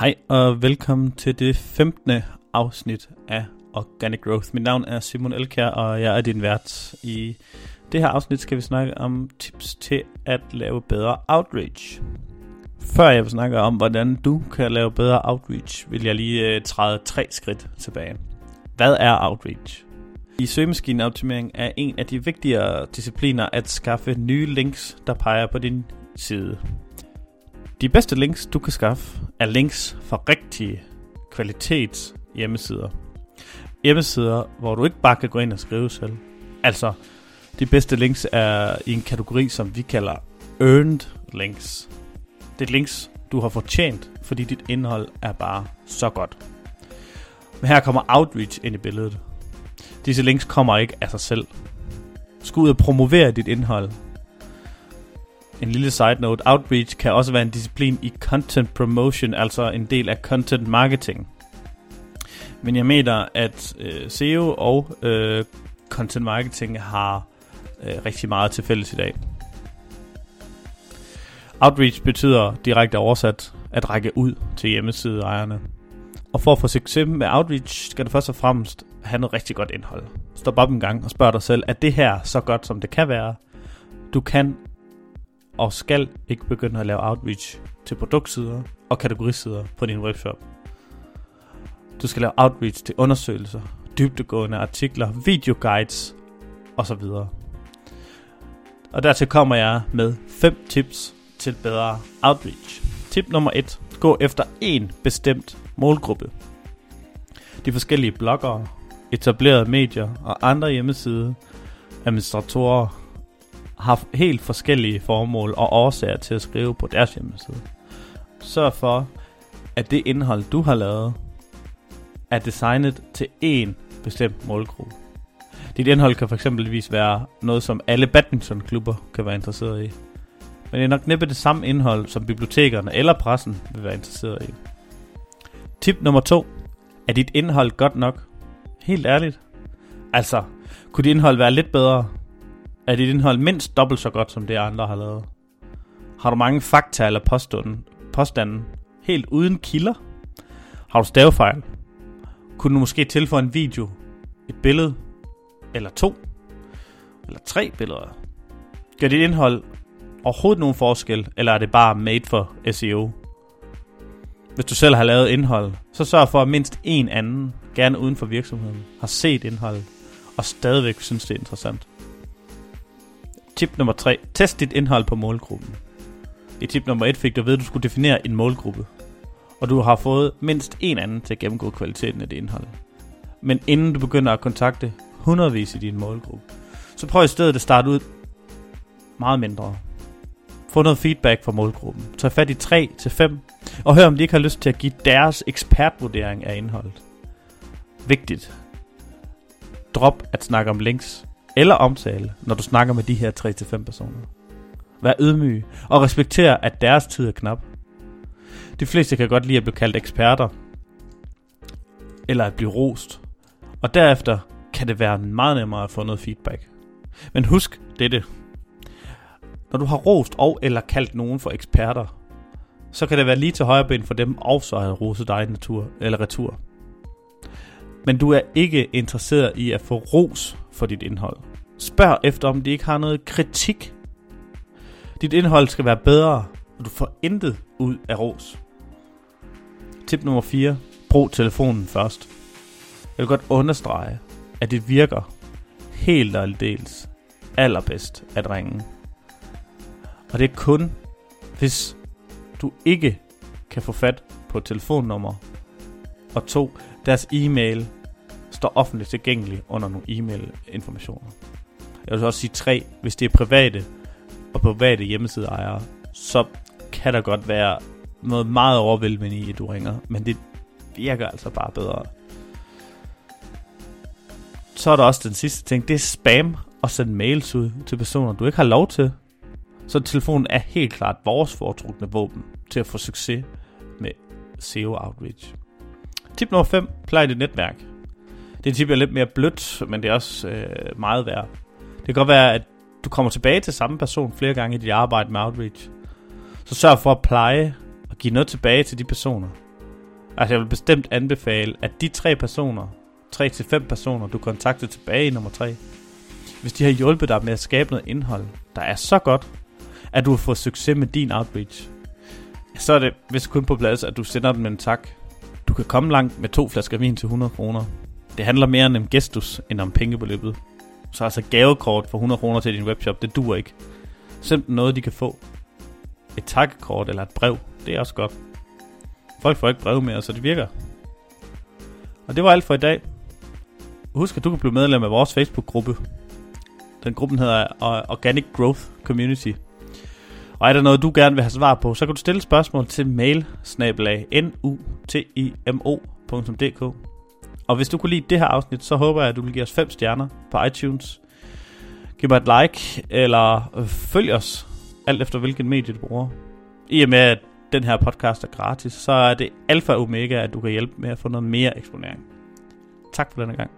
Hej og velkommen til det 15. afsnit af Organic Growth. Mit navn er Simon Elkær, og jeg er din vært. I det her afsnit skal vi snakke om tips til at lave bedre outreach. Før jeg vil snakke om, hvordan du kan lave bedre outreach, vil jeg lige øh, træde tre skridt tilbage. Hvad er outreach? I søgemaskineoptimering er en af de vigtigere discipliner at skaffe nye links, der peger på din side. De bedste links, du kan skaffe, er links fra rigtige kvalitets hjemmesider. Hjemmesider, hvor du ikke bare kan gå ind og skrive selv. Altså, de bedste links er i en kategori, som vi kalder earned links. Det er links, du har fortjent, fordi dit indhold er bare så godt. Men her kommer outreach ind i billedet. Disse links kommer ikke af sig selv. Skal ud og promovere dit indhold, en lille side note, outreach kan også være en disciplin i content promotion, altså en del af content marketing. Men jeg mener, at øh, SEO og øh, content marketing har øh, rigtig meget til fælles i dag. Outreach betyder direkte oversat at række ud til hjemmesideejerne. Og for at få succes med outreach, skal du først og fremmest have noget rigtig godt indhold. Stop op en gang og spørg dig selv, er det her så godt som det kan være? Du kan og skal ikke begynde at lave outreach til produktsider og kategorisider på din webshop. Du skal lave outreach til undersøgelser, dybdegående artikler, videoguides osv. Og dertil kommer jeg med 5 tips til bedre outreach. Tip nummer 1. Gå efter en bestemt målgruppe. De forskellige bloggere, etablerede medier og andre hjemmeside administratorer har helt forskellige formål og årsager til at skrive på deres hjemmeside. Sørg for, at det indhold, du har lavet, er designet til én bestemt målgruppe. Dit indhold kan fx være noget, som alle badmintonklubber kan være interesseret i. Men det er nok næppe det samme indhold, som bibliotekerne eller pressen vil være interesseret i. Tip nummer to. Er dit indhold godt nok? Helt ærligt. Altså, kunne dit indhold være lidt bedre, er dit indhold mindst dobbelt så godt, som det andre har lavet? Har du mange fakta eller påstande, påstande helt uden kilder? Har du stavefejl? Kunne du måske tilføje en video, et billede, eller to, eller tre billeder? Gør dit indhold overhovedet nogen forskel, eller er det bare made for SEO? Hvis du selv har lavet indhold, så sørg for, at mindst en anden, gerne uden for virksomheden, har set indholdet, og stadigvæk synes det er interessant. Tip nummer 3. Test dit indhold på målgruppen. I tip nummer 1 fik du ved, at du skulle definere en målgruppe. Og du har fået mindst en anden til at gennemgå kvaliteten af det indhold. Men inden du begynder at kontakte hundredvis i din målgruppe, så prøv i stedet at starte ud meget mindre. Få noget feedback fra målgruppen. Tag fat i 3 til 5 og hør om de ikke har lyst til at give deres ekspertvurdering af indholdet. Vigtigt. Drop at snakke om links eller omtale, når du snakker med de her 3-5 personer. Vær ydmyg og respekter, at deres tid er knap. De fleste kan godt lide at blive kaldt eksperter, eller at blive rost, og derefter kan det være meget nemmere at få noget feedback. Men husk dette. Når du har rost og eller kaldt nogen for eksperter, så kan det være lige til højre ben for dem også at rose dig natur eller retur. Men du er ikke interesseret i at få ros for dit indhold. Spørg efter, om de ikke har noget kritik. Dit indhold skal være bedre, og du får intet ud af ros. Tip nummer 4. Brug telefonen først. Jeg vil godt understrege, at det virker helt og aldeles allerbedst at ringe. Og det er kun, hvis du ikke kan få fat på et telefonnummer, og to, deres e-mail står offentligt tilgængelig under nogle e-mail-informationer. Jeg vil også sige tre, hvis det er private og private hjemmesideejere, så kan der godt være noget meget overvældende i, at du ringer, men det virker altså bare bedre. Så er der også den sidste ting, det er spam og sende mails ud til personer, du ikke har lov til. Så telefonen er helt klart vores foretrukne våben til at få succes med SEO Outreach. Tip nummer 5. Plej dit netværk. Det tip er lidt mere blødt, men det er også øh, meget værd. Det kan godt være, at du kommer tilbage til samme person flere gange i dit arbejde med outreach. Så sørg for at pleje og give noget tilbage til de personer. Altså jeg vil bestemt anbefale, at de tre personer, tre til fem personer, du kontakter tilbage i nummer tre, hvis de har hjulpet dig med at skabe noget indhold, der er så godt, at du har fået succes med din outreach, så er det vist kun på plads, at du sender dem en tak. Du kan komme langt med to flasker vin til 100 kroner. Det handler mere om gestus, end om pengebeløbet. Så altså gavekort for 100 kroner til din webshop, det duer ikke. Send noget, de kan få. Et takkekort eller et brev, det er også godt. Folk får ikke brev mere, så det virker. Og det var alt for i dag. Husk, at du kan blive medlem af vores Facebook-gruppe. Den gruppen hedder øh, Organic Growth Community. Og er der noget, du gerne vil have svar på, så kan du stille spørgsmål til mail nutimo.dk. Og hvis du kunne lide det her afsnit, så håber jeg, at du vil give os 5 stjerner på iTunes. Giv mig et like, eller øh, følg os, alt efter hvilken medie du bruger. I og med, at den her podcast er gratis, så er det alfa og omega, at du kan hjælpe med at få noget mere eksponering. Tak for denne gang.